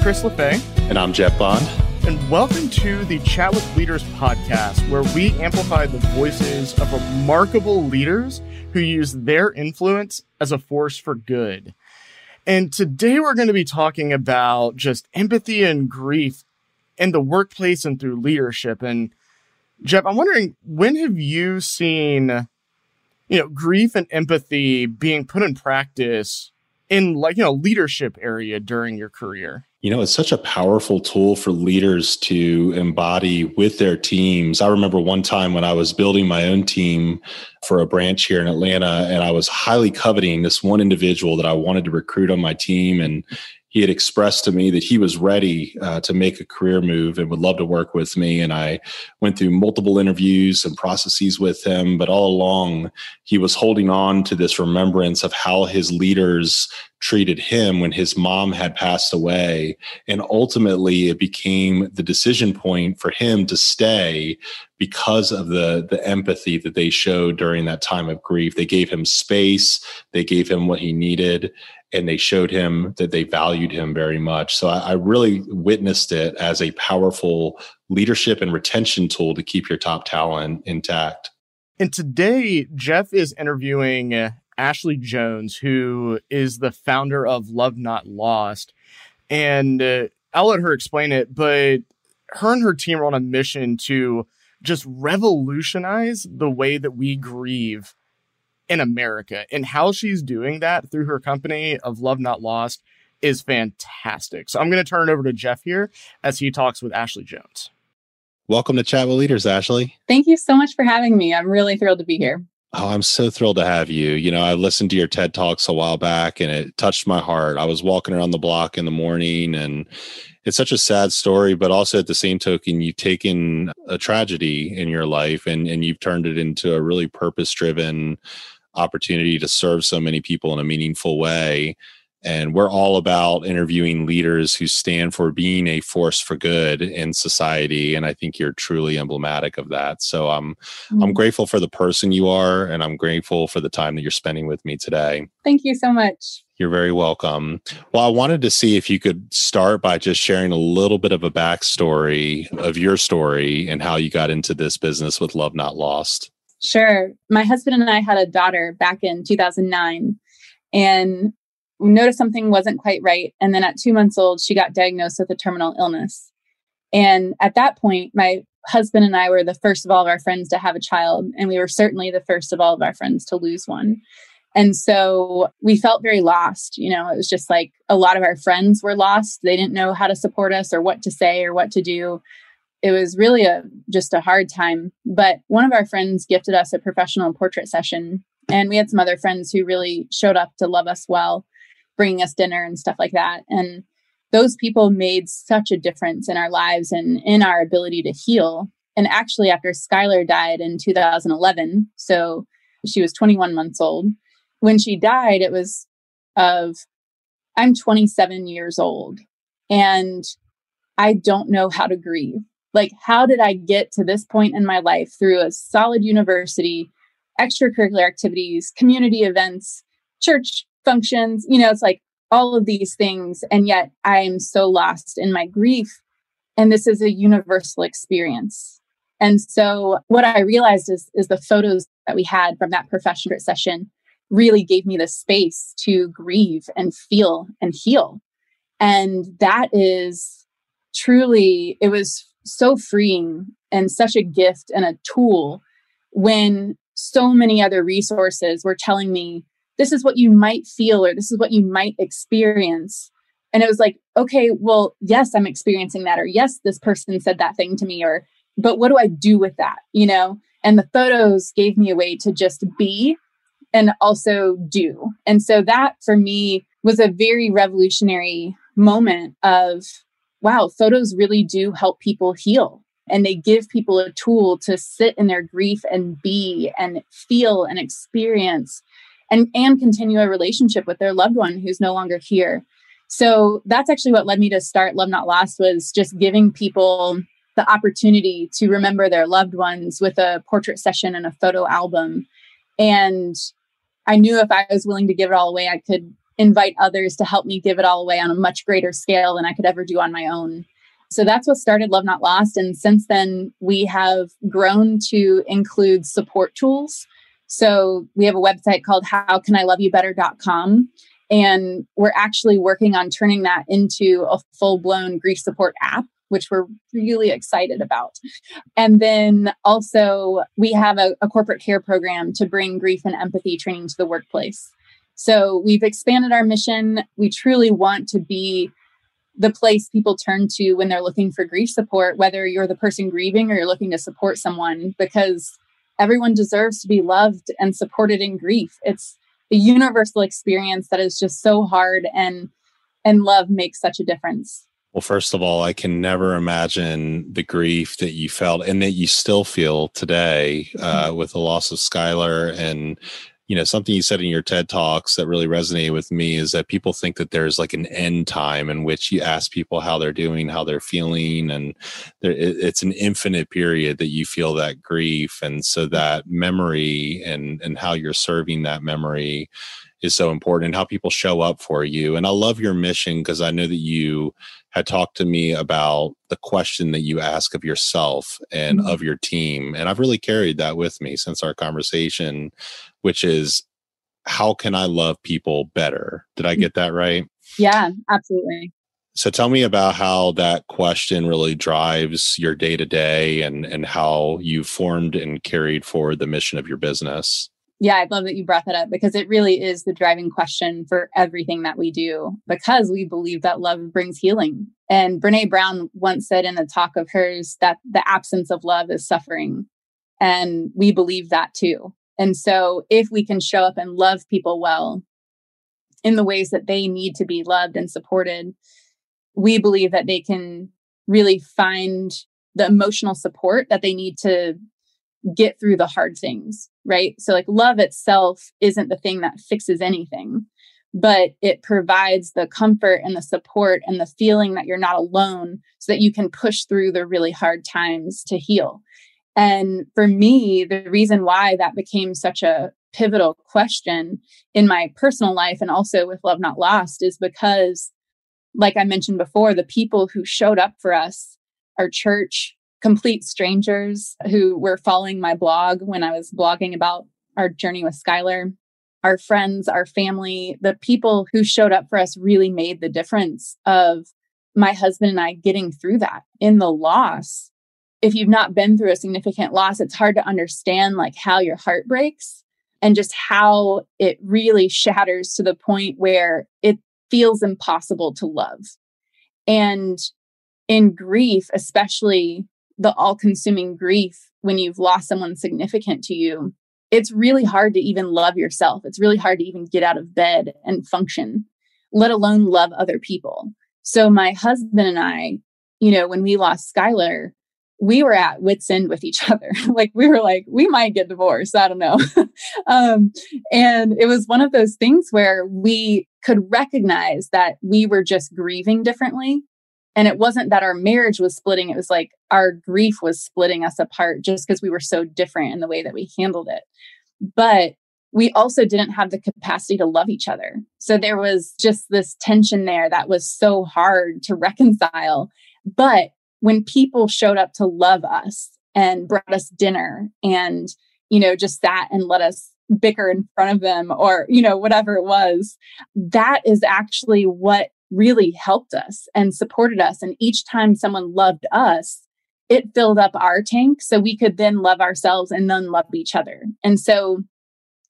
Chris LaFay. And I'm Jeff Bond. And welcome to the Chat with Leaders podcast, where we amplify the voices of remarkable leaders who use their influence as a force for good. And today we're going to be talking about just empathy and grief in the workplace and through leadership. And Jeff, I'm wondering when have you seen, you know, grief and empathy being put in practice in like, you know, leadership area during your career? You know, it's such a powerful tool for leaders to embody with their teams. I remember one time when I was building my own team for a branch here in Atlanta, and I was highly coveting this one individual that I wanted to recruit on my team. And he had expressed to me that he was ready uh, to make a career move and would love to work with me. And I went through multiple interviews and processes with him, but all along he was holding on to this remembrance of how his leaders treated him when his mom had passed away. And ultimately, it became the decision point for him to stay because of the, the empathy that they showed during that time of grief. They gave him space, they gave him what he needed and they showed him that they valued him very much. So I, I, really witnessed it as a powerful leadership and retention tool to keep your top talent intact. And today, Jeff is interviewing uh, Ashley Jones, who is the founder of Love Not Lost. And uh, I'll let her explain it, but her and her team are on a mission to just revolutionize the way that we grieve in America. And how she's doing that through her company of Love Not Lost is fantastic. So I'm going to turn it over to Jeff here as he talks with Ashley Jones. Welcome to Chat with Leaders, Ashley. Thank you so much for having me. I'm really thrilled to be here. Oh, I'm so thrilled to have you. You know, I listened to your TED Talks a while back and it touched my heart. I was walking around the block in the morning and it's such a sad story, but also at the same token, you've taken a tragedy in your life and, and you've turned it into a really purpose driven opportunity to serve so many people in a meaningful way. And we're all about interviewing leaders who stand for being a force for good in society. And I think you're truly emblematic of that. So I'm mm-hmm. I'm grateful for the person you are, and I'm grateful for the time that you're spending with me today. Thank you so much. You're very welcome. Well, I wanted to see if you could start by just sharing a little bit of a backstory of your story and how you got into this business with Love Not Lost. Sure. My husband and I had a daughter back in 2009 and we noticed something wasn't quite right. And then at two months old, she got diagnosed with a terminal illness. And at that point, my husband and I were the first of all of our friends to have a child. And we were certainly the first of all of our friends to lose one. And so we felt very lost. You know, it was just like a lot of our friends were lost. They didn't know how to support us or what to say or what to do it was really a just a hard time but one of our friends gifted us a professional portrait session and we had some other friends who really showed up to love us well bringing us dinner and stuff like that and those people made such a difference in our lives and in our ability to heal and actually after skylar died in 2011 so she was 21 months old when she died it was of i'm 27 years old and i don't know how to grieve like how did i get to this point in my life through a solid university extracurricular activities community events church functions? You know it's like all of these things and yet i am so lost in my grief and this is a universal experience. And so what i realized is is the photos that we had from that professional session really gave me the space to grieve and feel and heal. And that is truly it was so freeing and such a gift and a tool when so many other resources were telling me this is what you might feel or this is what you might experience. And it was like okay well yes i'm experiencing that or yes this person said that thing to me or but what do i do with that? you know? And the photos gave me a way to just be and also do. And so that for me was a very revolutionary moment of wow, photos really do help people heal. And they give people a tool to sit in their grief and be and feel and experience and, and continue a relationship with their loved one who's no longer here. So that's actually what led me to start Love Not Lost was just giving people the opportunity to remember their loved ones with a portrait session and a photo album. And I knew if I was willing to give it all away, I could invite others to help me give it all away on a much greater scale than I could ever do on my own. So that's what started Love Not Lost. And since then, we have grown to include support tools. So we have a website called howcaniloveyoubetter.com. And we're actually working on turning that into a full blown grief support app, which we're really excited about. And then also, we have a, a corporate care program to bring grief and empathy training to the workplace. So we've expanded our mission. We truly want to be the place people turn to when they're looking for grief support, whether you're the person grieving or you're looking to support someone, because everyone deserves to be loved and supported in grief. It's a universal experience that is just so hard and and love makes such a difference. Well, first of all, I can never imagine the grief that you felt and that you still feel today uh, mm-hmm. with the loss of Skylar and you know something you said in your ted talks that really resonated with me is that people think that there's like an end time in which you ask people how they're doing how they're feeling and there, it's an infinite period that you feel that grief and so that memory and and how you're serving that memory is so important and how people show up for you and i love your mission because i know that you had talked to me about the question that you ask of yourself and mm-hmm. of your team and i've really carried that with me since our conversation which is how can I love people better? Did I mm. get that right? Yeah, absolutely. So tell me about how that question really drives your day to day and and how you formed and carried forward the mission of your business. Yeah, I love that you brought that up because it really is the driving question for everything that we do because we believe that love brings healing. And Brene Brown once said in a talk of hers that the absence of love is suffering. And we believe that too. And so, if we can show up and love people well in the ways that they need to be loved and supported, we believe that they can really find the emotional support that they need to get through the hard things, right? So, like, love itself isn't the thing that fixes anything, but it provides the comfort and the support and the feeling that you're not alone so that you can push through the really hard times to heal. And for me, the reason why that became such a pivotal question in my personal life and also with Love Not Lost is because, like I mentioned before, the people who showed up for us, our church, complete strangers who were following my blog when I was blogging about our journey with Skylar, our friends, our family, the people who showed up for us really made the difference of my husband and I getting through that in the loss if you've not been through a significant loss, it's hard to understand like how your heart breaks and just how it really shatters to the point where it feels impossible to love. And in grief, especially the all consuming grief when you've lost someone significant to you, it's really hard to even love yourself. It's really hard to even get out of bed and function, let alone love other people. So, my husband and I, you know, when we lost Skylar, we were at wits end with each other. like we were like, we might get divorced. I don't know. um, and it was one of those things where we could recognize that we were just grieving differently. And it wasn't that our marriage was splitting. It was like our grief was splitting us apart just because we were so different in the way that we handled it. But we also didn't have the capacity to love each other. So there was just this tension there that was so hard to reconcile. But when people showed up to love us and brought us dinner and, you know, just sat and let us bicker in front of them or, you know, whatever it was, that is actually what really helped us and supported us. And each time someone loved us, it filled up our tank so we could then love ourselves and then love each other. And so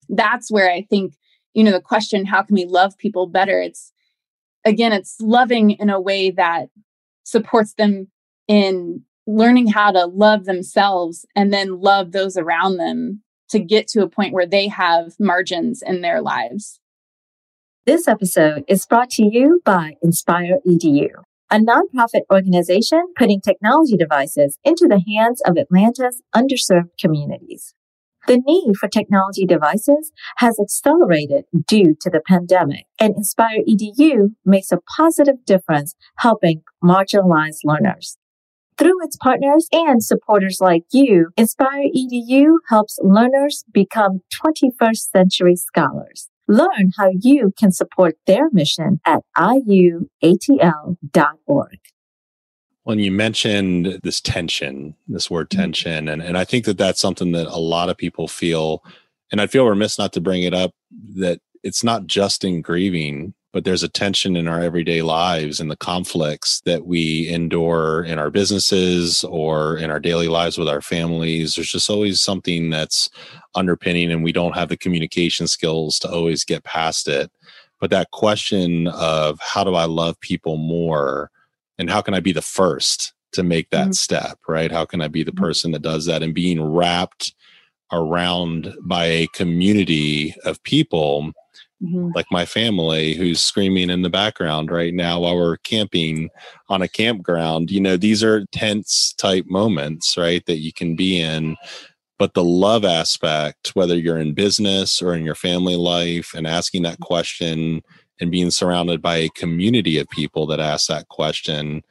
that's where I think, you know, the question, how can we love people better? It's again, it's loving in a way that supports them in learning how to love themselves and then love those around them to get to a point where they have margins in their lives. This episode is brought to you by Inspire EDU, a nonprofit organization putting technology devices into the hands of Atlanta's underserved communities. The need for technology devices has accelerated due to the pandemic, and Inspire EDU makes a positive difference helping marginalized learners. Through its partners and supporters like you, Inspire EDU helps learners become 21st century scholars. Learn how you can support their mission at iuatl.org. When you mentioned this tension, this word mm-hmm. tension, and, and I think that that's something that a lot of people feel, and I'd feel remiss not to bring it up that it's not just in grieving but there's a tension in our everyday lives and the conflicts that we endure in our businesses or in our daily lives with our families. There's just always something that's underpinning, and we don't have the communication skills to always get past it. But that question of how do I love people more and how can I be the first to make that mm-hmm. step, right? How can I be the mm-hmm. person that does that and being wrapped around by a community of people mm-hmm. like my family who's screaming in the background right now while we're camping on a campground. You know, these are tense type moments, right, that you can be in. But the love aspect, whether you're in business or in your family life, and asking that question and being surrounded by a community of people that ask that question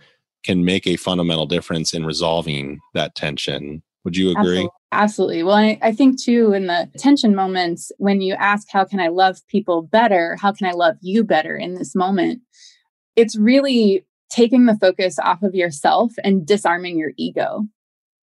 can make a fundamental difference in resolving that tension. Would you agree? Absolutely. Absolutely. Well, I, I, think too, in the tension moments, when you ask, How can I love people better? How can I love you better in this moment? It's really taking the focus off of yourself and disarming your ego.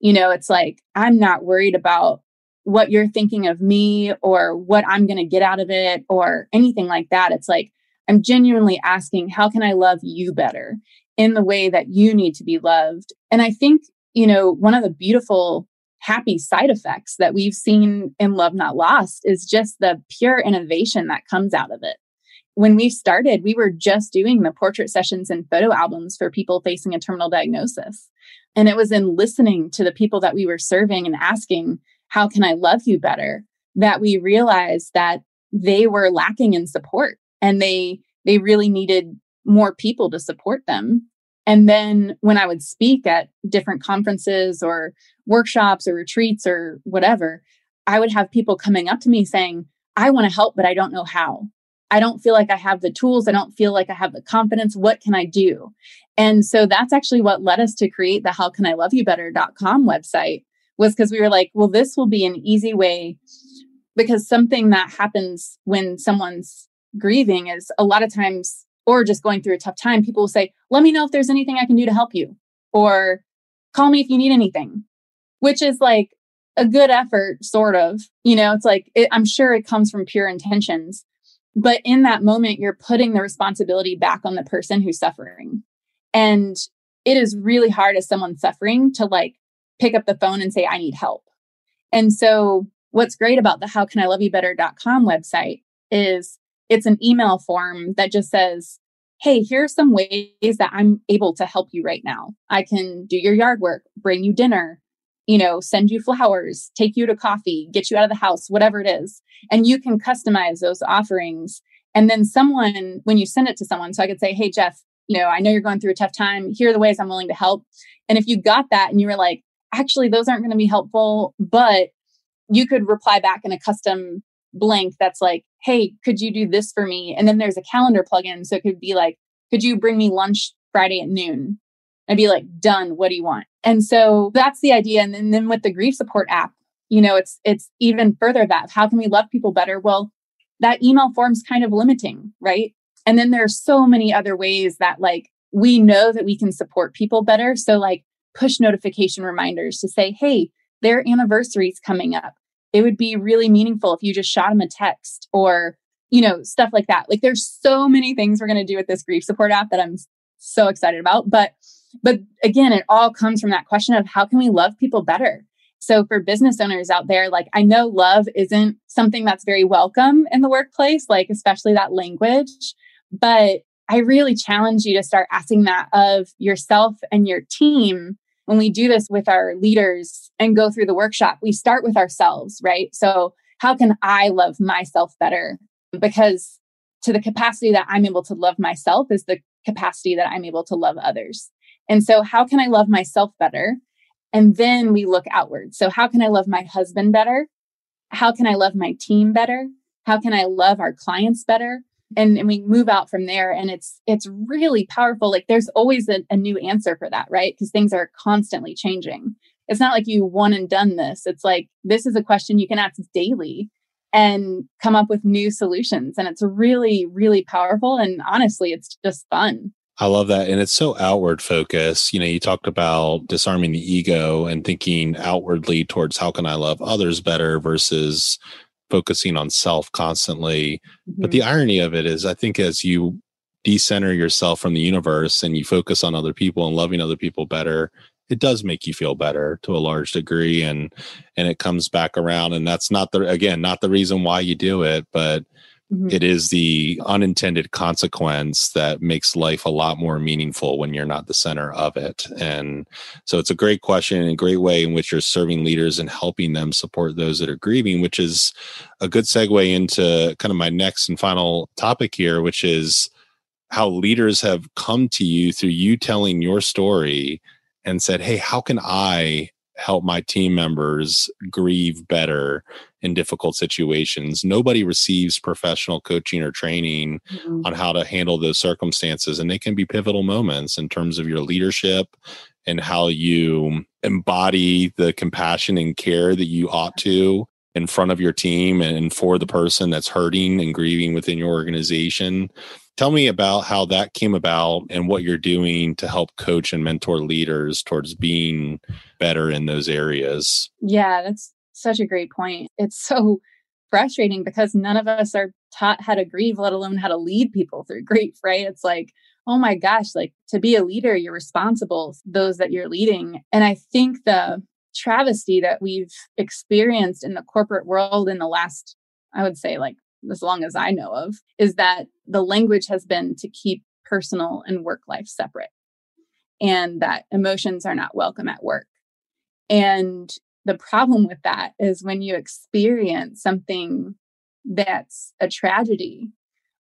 You know, it's like, I'm not worried about what you're thinking of me or what I'm going to get out of it or anything like that. It's like, I'm genuinely asking, How can I love you better in the way that you need to be loved? And I think, you know, one of the beautiful happy side effects that we've seen in Love Not Lost is just the pure innovation that comes out of it. When we started, we were just doing the portrait sessions and photo albums for people facing a terminal diagnosis. And it was in listening to the people that we were serving and asking, How can I love you better? that we realized that they were lacking in support and they they really needed more people to support them and then when I would speak at different conferences or workshops or retreats or whatever, I would have people coming up to me saying, I want to help, but I don't know how. I don't feel like I have the tools. I don't feel like I have the confidence. What can I do? And so that's actually what led us to create the how can I love you better.com website was because we were like, well, this will be an easy way because something that happens when someone's grieving is a lot of times or just going through a tough time, people will say, Let me know if there's anything I can do to help you, or call me if you need anything, which is like a good effort, sort of. You know, it's like, it, I'm sure it comes from pure intentions. But in that moment, you're putting the responsibility back on the person who's suffering. And it is really hard as someone suffering to like pick up the phone and say, I need help. And so, what's great about the how can I love you better.com website is it's an email form that just says, Hey, here's some ways that I'm able to help you right now. I can do your yard work, bring you dinner, you know, send you flowers, take you to coffee, get you out of the house, whatever it is. And you can customize those offerings. And then someone, when you send it to someone, so I could say, Hey, Jeff, you know, I know you're going through a tough time. Here are the ways I'm willing to help. And if you got that and you were like, actually, those aren't going to be helpful, but you could reply back in a custom blank that's like, hey, could you do this for me? And then there's a calendar plugin. So it could be like, could you bring me lunch Friday at noon? I'd be like, done. What do you want? And so that's the idea. And then, and then with the grief support app, you know, it's it's even further that how can we love people better? Well, that email form's kind of limiting, right? And then there's so many other ways that like we know that we can support people better. So like push notification reminders to say, hey, their anniversary is coming up it would be really meaningful if you just shot them a text or you know stuff like that. Like there's so many things we're going to do with this grief support app that i'm so excited about but but again it all comes from that question of how can we love people better? So for business owners out there like i know love isn't something that's very welcome in the workplace like especially that language but i really challenge you to start asking that of yourself and your team when we do this with our leaders and go through the workshop, we start with ourselves, right? So, how can I love myself better? Because to the capacity that I'm able to love myself is the capacity that I'm able to love others. And so, how can I love myself better? And then we look outward. So, how can I love my husband better? How can I love my team better? How can I love our clients better? And, and we move out from there and it's it's really powerful like there's always a, a new answer for that right because things are constantly changing it's not like you one and done this it's like this is a question you can ask daily and come up with new solutions. And it's really, really powerful. And honestly, it's just fun. I love that. And it's so outward focused. You know, you talked about disarming the ego and thinking outwardly towards how can I love others better versus focusing on self constantly. Mm-hmm. But the irony of it is, I think as you decenter yourself from the universe and you focus on other people and loving other people better, it does make you feel better to a large degree and and it comes back around and that's not the again not the reason why you do it but mm-hmm. it is the unintended consequence that makes life a lot more meaningful when you're not the center of it and so it's a great question and a great way in which you're serving leaders and helping them support those that are grieving which is a good segue into kind of my next and final topic here which is how leaders have come to you through you telling your story and said, Hey, how can I help my team members grieve better in difficult situations? Nobody receives professional coaching or training mm-hmm. on how to handle those circumstances. And they can be pivotal moments in terms of your leadership and how you embody the compassion and care that you ought to in front of your team and for the person that's hurting and grieving within your organization. Tell me about how that came about and what you're doing to help coach and mentor leaders towards being better in those areas. Yeah, that's such a great point. It's so frustrating because none of us are taught how to grieve, let alone how to lead people through grief, right? It's like, oh my gosh, like to be a leader, you're responsible those that you're leading. And I think the travesty that we've experienced in the corporate world in the last, I would say, like as long as I know of, is that the language has been to keep personal and work life separate and that emotions are not welcome at work. And the problem with that is when you experience something that's a tragedy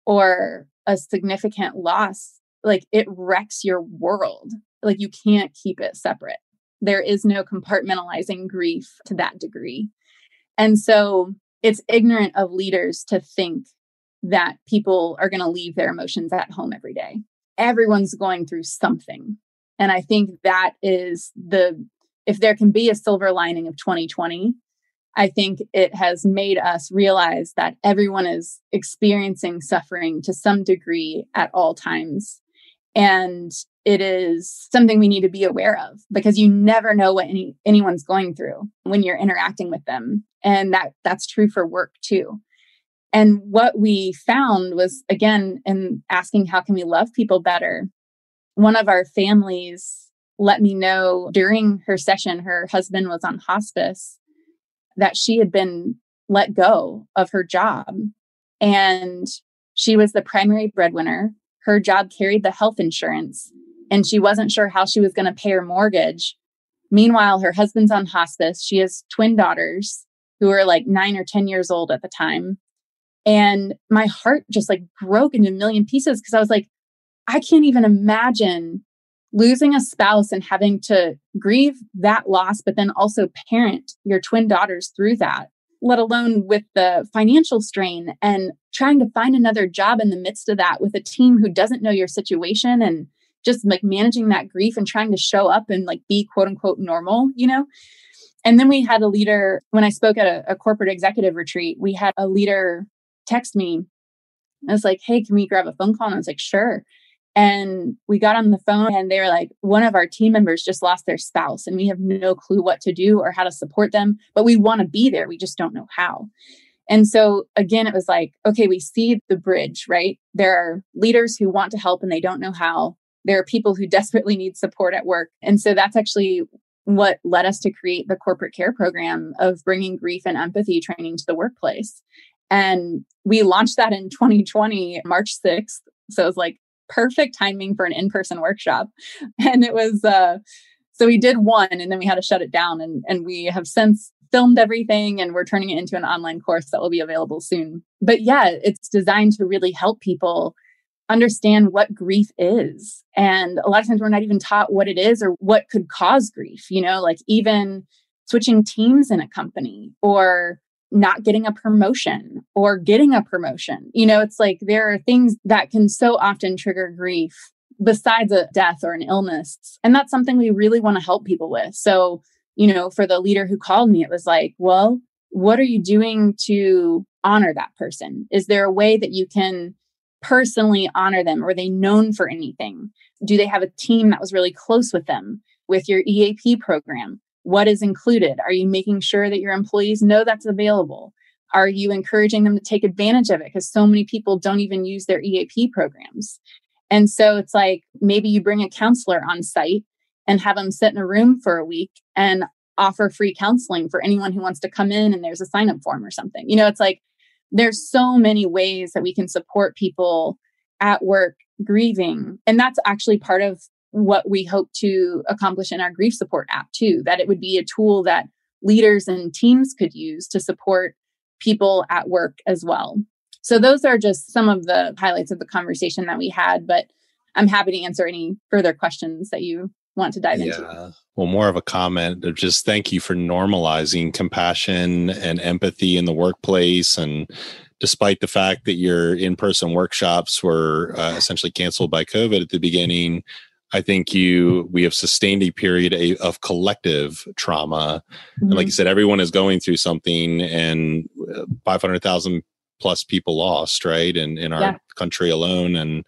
or a significant loss, like it wrecks your world. Like you can't keep it separate. There is no compartmentalizing grief to that degree. And so it's ignorant of leaders to think that people are going to leave their emotions at home every day. Everyone's going through something. And I think that is the, if there can be a silver lining of 2020, I think it has made us realize that everyone is experiencing suffering to some degree at all times. And it is something we need to be aware of because you never know what any, anyone's going through when you're interacting with them. And that that's true for work too. And what we found was again in asking how can we love people better one of our families let me know during her session her husband was on hospice that she had been let go of her job and she was the primary breadwinner. Her job carried the health insurance and she wasn't sure how she was going to pay her mortgage. Meanwhile, her husband's on hospice. She has twin daughters who are like nine or 10 years old at the time. And my heart just like broke into a million pieces because I was like, I can't even imagine losing a spouse and having to grieve that loss, but then also parent your twin daughters through that, let alone with the financial strain and trying to find another job in the midst of that with a team who doesn't know your situation and just like managing that grief and trying to show up and like be quote unquote normal, you know? And then we had a leader, when I spoke at a, a corporate executive retreat, we had a leader text me. I was like, hey, can we grab a phone call? And I was like, sure. And we got on the phone and they were like, one of our team members just lost their spouse and we have no clue what to do or how to support them, but we want to be there. We just don't know how. And so again, it was like, okay, we see the bridge, right? There are leaders who want to help and they don't know how there are people who desperately need support at work. And so that's actually what led us to create the corporate care program of bringing grief and empathy training to the workplace. And we launched that in 2020, March 6th. So it was like perfect timing for an in person workshop. And it was, uh, so we did one and then we had to shut it down. And, and we have since filmed everything and we're turning it into an online course that will be available soon. But yeah, it's designed to really help people understand what grief is. And a lot of times we're not even taught what it is or what could cause grief, you know, like even switching teams in a company or not getting a promotion or getting a promotion. You know, it's like there are things that can so often trigger grief besides a death or an illness. And that's something we really want to help people with. So, you know, for the leader who called me, it was like, well, what are you doing to honor that person? Is there a way that you can personally honor them? Are they known for anything? Do they have a team that was really close with them with your EAP program? What is included? Are you making sure that your employees know that's available? Are you encouraging them to take advantage of it? Because so many people don't even use their EAP programs. And so it's like maybe you bring a counselor on site and have them sit in a room for a week and offer free counseling for anyone who wants to come in and there's a sign up form or something. You know, it's like there's so many ways that we can support people at work grieving. And that's actually part of what we hope to accomplish in our grief support app, too, that it would be a tool that leaders and teams could use to support people at work as well. So, those are just some of the highlights of the conversation that we had, but I'm happy to answer any further questions that you want to dive yeah. into. Well, more of a comment of just thank you for normalizing compassion and empathy in the workplace. And despite the fact that your in person workshops were uh, essentially canceled by COVID at the beginning, I think you we have sustained a period of collective trauma, mm-hmm. and like you mm-hmm. said, everyone is going through something, and uh, five hundred thousand plus people lost, right, in in our yeah. country alone, and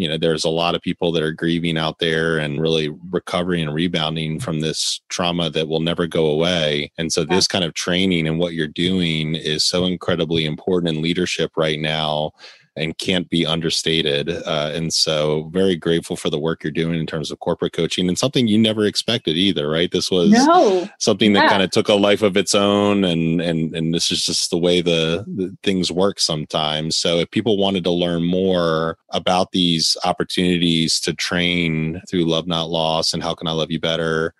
you know there's a lot of people that are grieving out there and really recovering and rebounding from this trauma that will never go away. And so this kind of training and what you're doing is so incredibly important in leadership right now and can't be understated. Uh, and so, very grateful for the work you're doing in terms of corporate coaching and something you never expected either, right? This was no. something that yeah. kind of took a life of its own, and and and this is just the way the, the things work sometimes. So, if people wanted to learn more about these opportunities to train through Love Not Lost and How Can I Love You Better,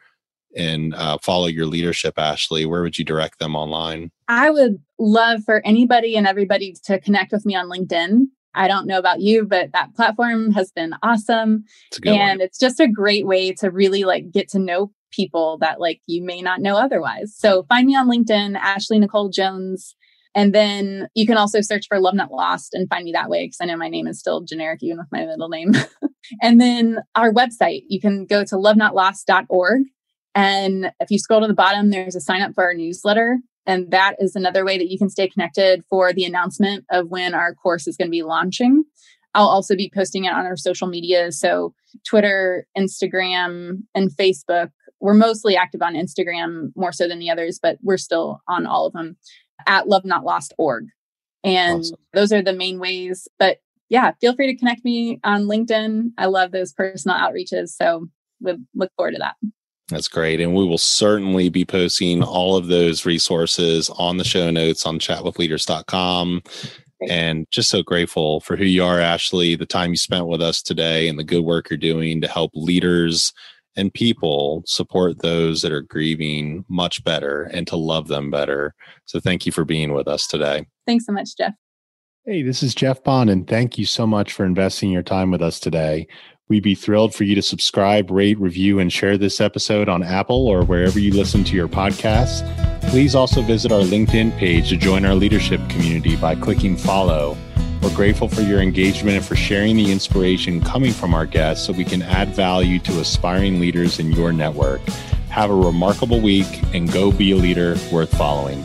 and uh, follow your leadership, Ashley, where would you direct them online? I would love for anybody and everybody to connect with me on LinkedIn. I don't know about you, but that platform has been awesome. It's and one. it's just a great way to really like get to know people that like you may not know otherwise. So find me on LinkedIn, Ashley Nicole Jones. And then you can also search for Love Not Lost and find me that way because I know my name is still generic even with my middle name. and then our website, you can go to lovenotlost.org and if you scroll to the bottom, there's a sign up for our newsletter. And that is another way that you can stay connected for the announcement of when our course is going to be launching. I'll also be posting it on our social media. So, Twitter, Instagram, and Facebook. We're mostly active on Instagram more so than the others, but we're still on all of them at lovenotlost.org. And awesome. those are the main ways. But yeah, feel free to connect me on LinkedIn. I love those personal outreaches. So, would look forward to that. That's great. And we will certainly be posting all of those resources on the show notes on chatwithleaders.com. And just so grateful for who you are, Ashley, the time you spent with us today, and the good work you're doing to help leaders and people support those that are grieving much better and to love them better. So thank you for being with us today. Thanks so much, Jeff. Hey, this is Jeff Bond, and thank you so much for investing your time with us today. We'd be thrilled for you to subscribe, rate, review, and share this episode on Apple or wherever you listen to your podcasts. Please also visit our LinkedIn page to join our leadership community by clicking follow. We're grateful for your engagement and for sharing the inspiration coming from our guests so we can add value to aspiring leaders in your network. Have a remarkable week and go be a leader worth following.